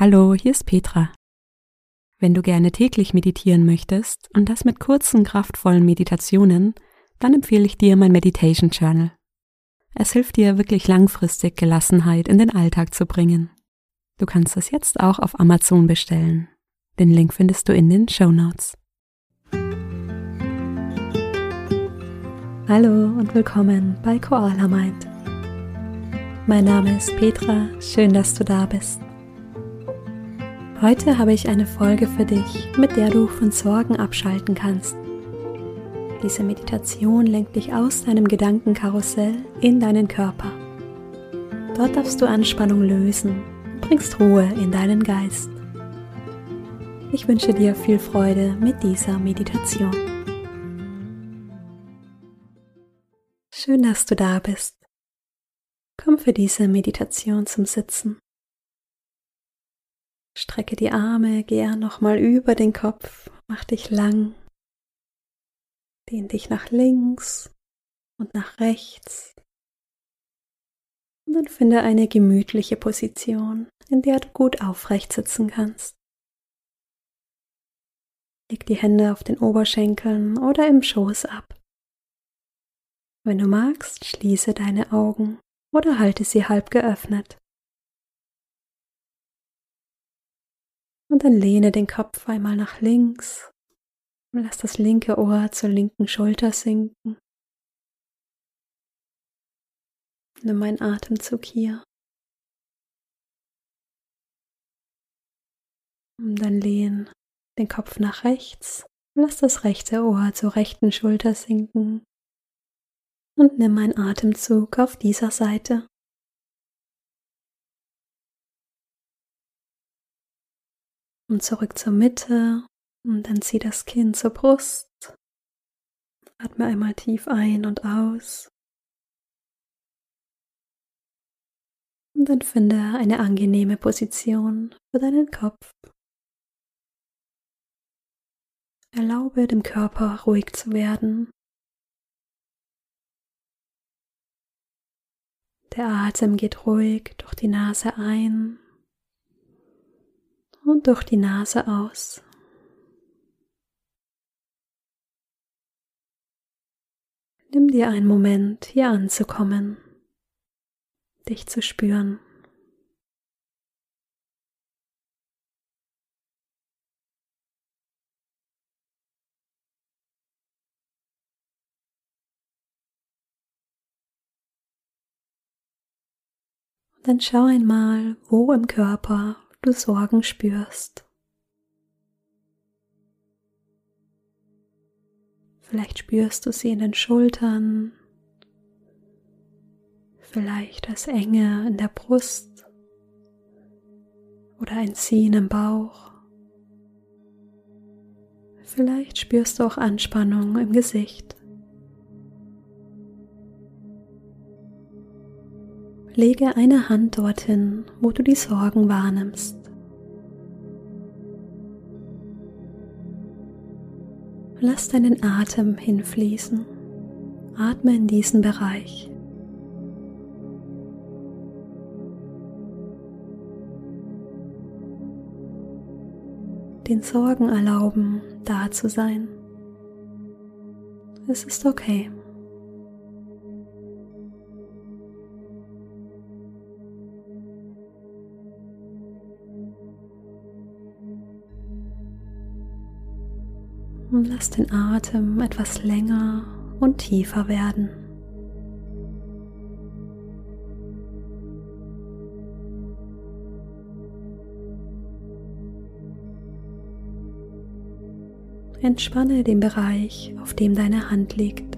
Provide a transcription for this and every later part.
Hallo, hier ist Petra. Wenn du gerne täglich meditieren möchtest und das mit kurzen, kraftvollen Meditationen, dann empfehle ich dir mein Meditation Journal. Es hilft dir wirklich langfristig Gelassenheit in den Alltag zu bringen. Du kannst es jetzt auch auf Amazon bestellen. Den Link findest du in den Show Notes. Hallo und willkommen bei Koala Mind. Mein Name ist Petra, schön, dass du da bist. Heute habe ich eine Folge für dich, mit der du von Sorgen abschalten kannst. Diese Meditation lenkt dich aus deinem Gedankenkarussell in deinen Körper. Dort darfst du Anspannung lösen, bringst Ruhe in deinen Geist. Ich wünsche dir viel Freude mit dieser Meditation. Schön, dass du da bist. Komm für diese Meditation zum Sitzen. Strecke die Arme gern nochmal über den Kopf, mach dich lang. Dehn dich nach links und nach rechts. Und dann finde eine gemütliche Position, in der du gut aufrecht sitzen kannst. Leg die Hände auf den Oberschenkeln oder im Schoß ab. Wenn du magst, schließe deine Augen oder halte sie halb geöffnet. Und dann lehne den Kopf einmal nach links und lass das linke Ohr zur linken Schulter sinken. Nimm einen Atemzug hier. Und dann lehn den Kopf nach rechts. Lass das rechte Ohr zur rechten Schulter sinken. Und nimm einen Atemzug auf dieser Seite. Und zurück zur Mitte und dann zieh das Kinn zur Brust. Atme einmal tief ein und aus. Und dann finde eine angenehme Position für deinen Kopf. Erlaube dem Körper ruhig zu werden. Der Atem geht ruhig durch die Nase ein und durch die Nase aus. Nimm dir einen Moment, hier anzukommen, dich zu spüren. dann schau einmal, wo im Körper du Sorgen spürst. Vielleicht spürst du sie in den Schultern, vielleicht als Enge in der Brust oder ein Ziehen im Bauch. Vielleicht spürst du auch Anspannung im Gesicht. Lege eine Hand dorthin, wo du die Sorgen wahrnimmst. Lass deinen Atem hinfließen. Atme in diesen Bereich. Den Sorgen erlauben, da zu sein. Es ist okay. Lass den Atem etwas länger und tiefer werden. Entspanne den Bereich, auf dem deine Hand liegt.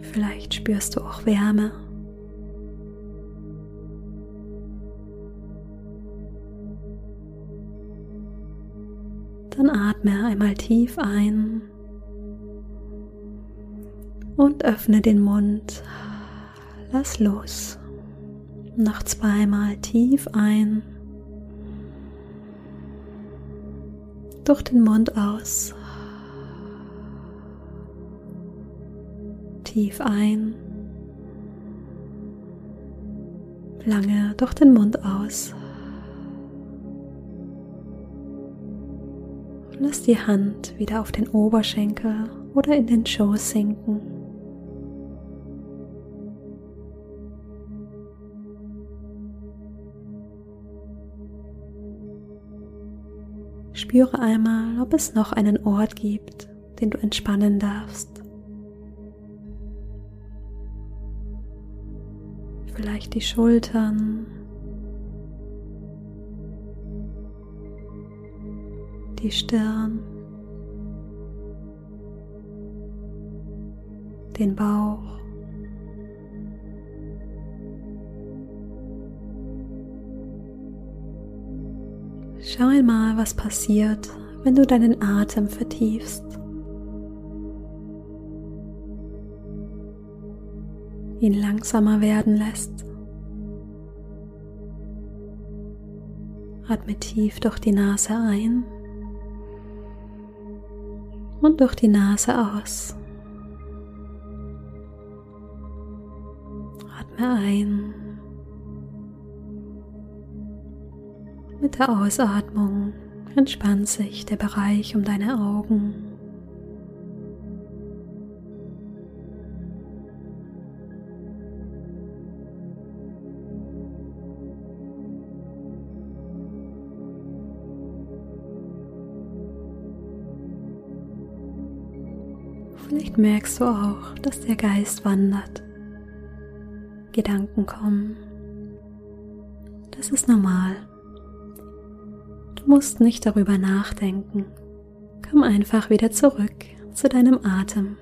Vielleicht spürst du auch Wärme Dann atme einmal tief ein und öffne den Mund. Lass los. Noch zweimal tief ein. Durch den Mund aus. Tief ein. Lange durch den Mund aus. Lass die Hand wieder auf den Oberschenkel oder in den Schoß sinken. Spüre einmal, ob es noch einen Ort gibt, den du entspannen darfst. Vielleicht die Schultern, die Stirn, den Bauch. Schau einmal, was passiert, wenn du deinen Atem vertiefst. Ihn langsamer werden lässt. Atme tief durch die Nase ein und durch die Nase aus. Atme ein. Mit der Ausatmung entspannt sich der Bereich um deine Augen. Vielleicht merkst du auch, dass der Geist wandert. Gedanken kommen. Das ist normal. Du musst nicht darüber nachdenken. Komm einfach wieder zurück zu deinem Atem.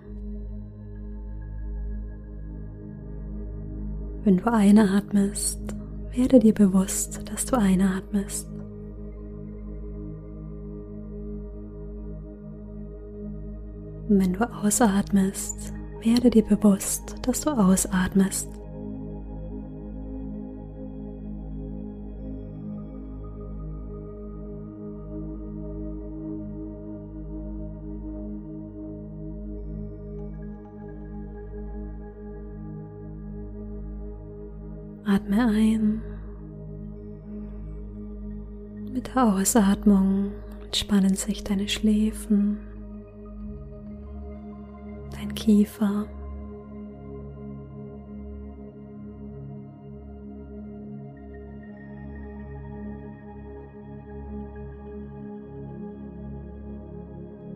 Wenn du einatmest, werde dir bewusst, dass du einatmest. Wenn du ausatmest, werde dir bewusst, dass du ausatmest. Atme ein. Mit der Ausatmung entspannen sich deine Schläfen, Kiefer.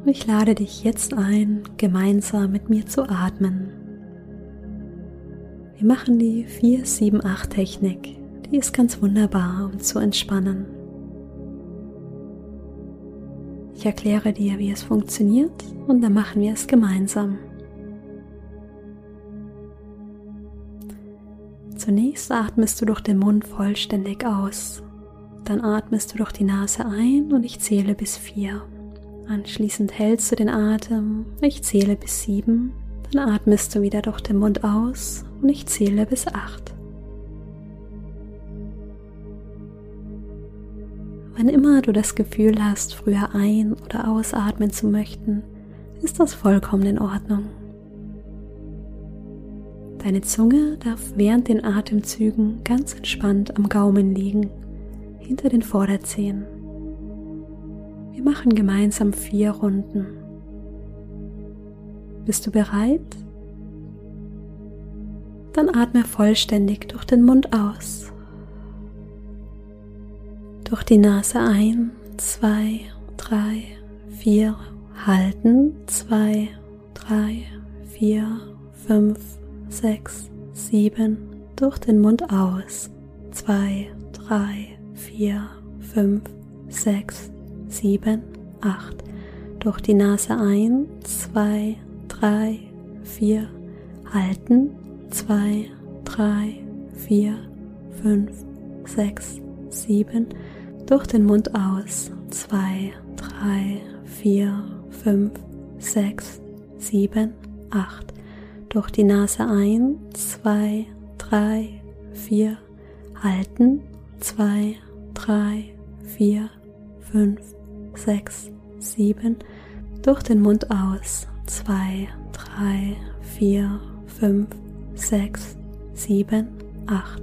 Ich lade dich jetzt ein, gemeinsam mit mir zu atmen. Wir machen die 4-7-8 Technik. Die ist ganz wunderbar, um zu entspannen. Ich erkläre dir, wie es funktioniert und dann machen wir es gemeinsam. Zunächst atmest du durch den Mund vollständig aus. Dann atmest du durch die Nase ein und ich zähle bis vier. Anschließend hältst du den Atem, ich zähle bis sieben. Dann atmest du wieder durch den Mund aus und ich zähle bis acht. Wann immer du das Gefühl hast, früher ein- oder ausatmen zu möchten, ist das vollkommen in Ordnung. Deine Zunge darf während den Atemzügen ganz entspannt am Gaumen liegen, hinter den Vorderzehen. Wir machen gemeinsam vier Runden. Bist du bereit? Dann atme vollständig durch den Mund aus. Durch die Nase ein, zwei, drei, vier, halten, zwei, drei, vier, fünf, sechs, sieben, durch den Mund aus. Zwei, drei, vier, fünf, sechs, sieben, acht. Durch die Nase ein, zwei, drei, vier, halten, zwei, drei, vier, fünf, sechs, sieben. Durch den Mund aus, zwei, drei, vier, fünf, sechs, sieben, acht durch die Nase ein, zwei, drei, vier, halten, zwei, drei, vier, fünf, sechs, sieben, durch den Mund aus, zwei, drei, vier, 5, 6, 7, 8.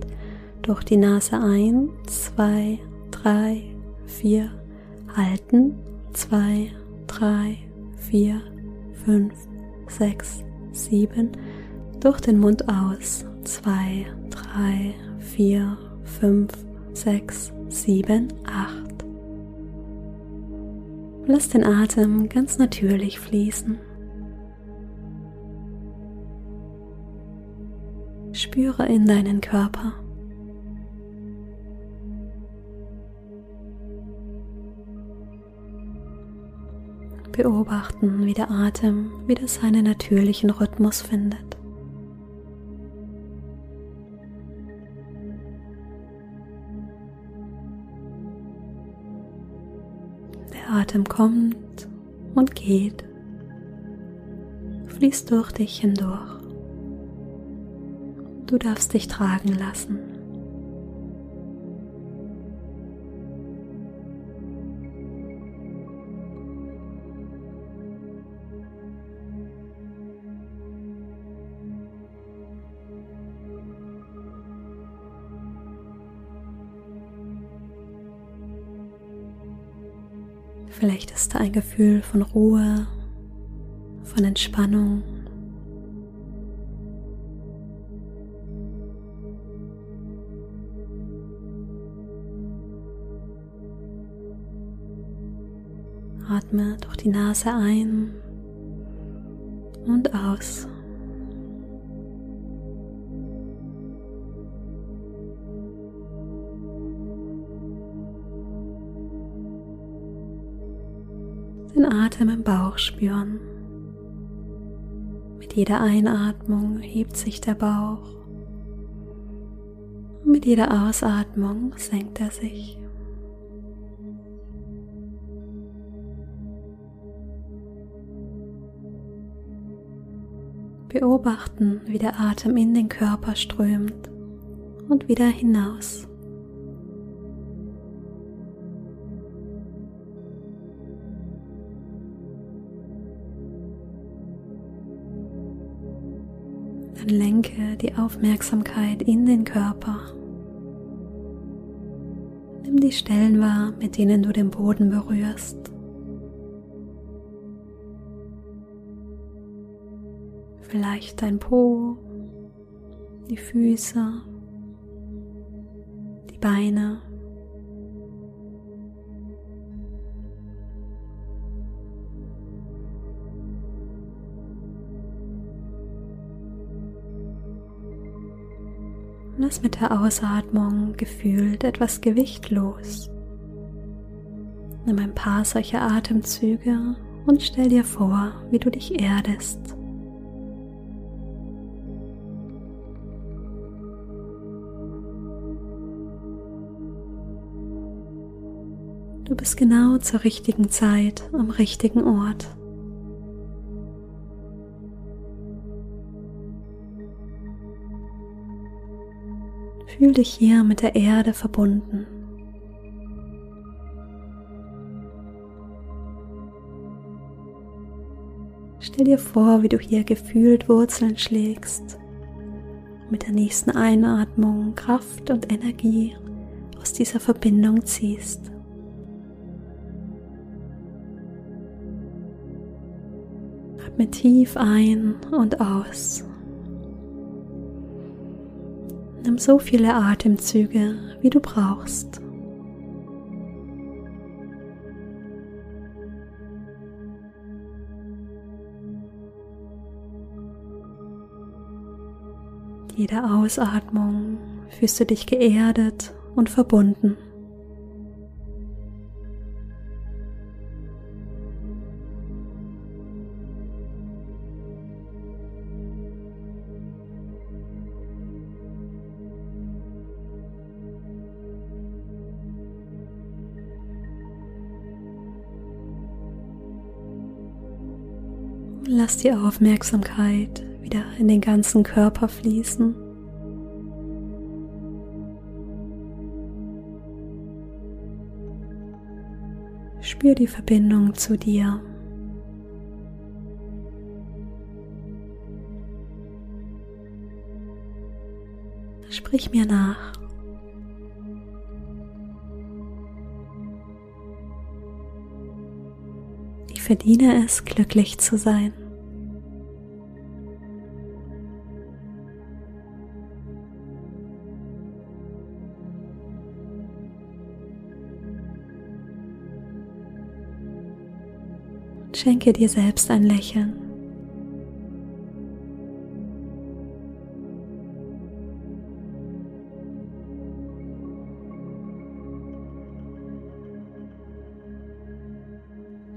Durch die Nase ein, 2, 3, 4. Halten, 2, 3, 4, 5, 6, 7. Durch den Mund aus, 2, 3, 4, 5, 6, 7, 8. Lass den Atem ganz natürlich fließen. Spüre in deinen Körper. Beobachten, wie der Atem wieder seinen natürlichen Rhythmus findet. Der Atem kommt und geht, fließt durch dich hindurch. Du darfst dich tragen lassen. Vielleicht ist da ein Gefühl von Ruhe, von Entspannung. Atme durch die Nase ein und aus. Atem im Bauch spüren. Mit jeder Einatmung hebt sich der Bauch. Und mit jeder Ausatmung senkt er sich. Beobachten, wie der Atem in den Körper strömt und wieder hinaus. Lenke die Aufmerksamkeit in den Körper. Nimm die Stellen wahr, mit denen du den Boden berührst. vielleicht dein Po, die Füße, die Beine. Lass mit der Ausatmung gefühlt etwas Gewicht los. Nimm ein paar solcher Atemzüge und stell dir vor, wie du dich erdest. Du bist genau zur richtigen Zeit am richtigen Ort. Fühl dich hier mit der Erde verbunden. Stell dir vor, wie du hier gefühlt Wurzeln schlägst, mit der nächsten Einatmung Kraft und Energie aus dieser Verbindung ziehst. Atme tief ein und aus. Nimm so viele Atemzüge, wie du brauchst. Jede Ausatmung fühlst du dich geerdet und verbunden. Lass die Aufmerksamkeit wieder in den ganzen Körper fließen. Spür die Verbindung zu dir. sprich mir nach. Ich verdiene es, glücklich zu sein. Schenke dir selbst ein Lächeln.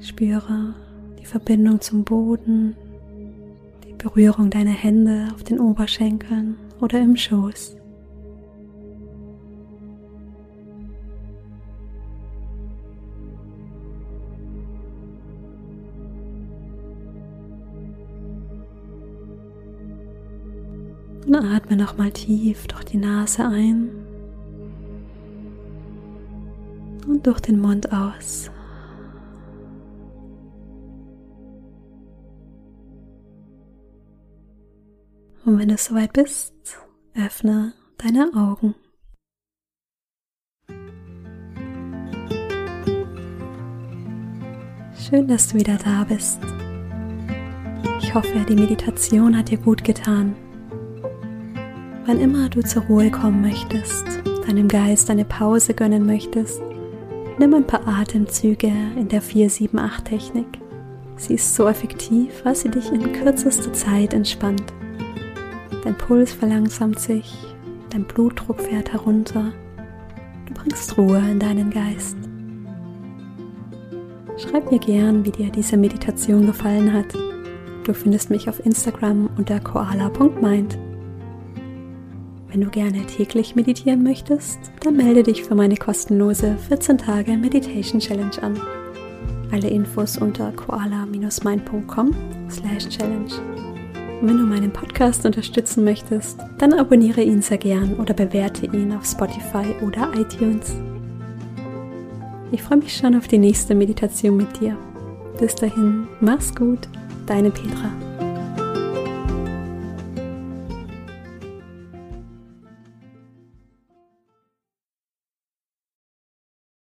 Spüre die Verbindung zum Boden, die Berührung deiner Hände auf den Oberschenkeln oder im Schoß. Und atme nochmal tief durch die Nase ein und durch den Mund aus. Und wenn du soweit bist, öffne deine Augen. Schön, dass du wieder da bist. Ich hoffe, die Meditation hat dir gut getan. Wann immer du zur Ruhe kommen möchtest, deinem Geist eine Pause gönnen möchtest, nimm ein paar Atemzüge in der 478-Technik. Sie ist so effektiv, weil sie dich in kürzester Zeit entspannt. Dein Puls verlangsamt sich, dein Blutdruck fährt herunter. Du bringst Ruhe in deinen Geist. Schreib mir gern, wie dir diese Meditation gefallen hat. Du findest mich auf Instagram unter koala.mind. Wenn du gerne täglich meditieren möchtest, dann melde dich für meine kostenlose 14 Tage Meditation Challenge an. Alle Infos unter koala-mind.com/challenge. Wenn du meinen Podcast unterstützen möchtest, dann abonniere ihn sehr gern oder bewerte ihn auf Spotify oder iTunes. Ich freue mich schon auf die nächste Meditation mit dir. Bis dahin, mach's gut, deine Petra.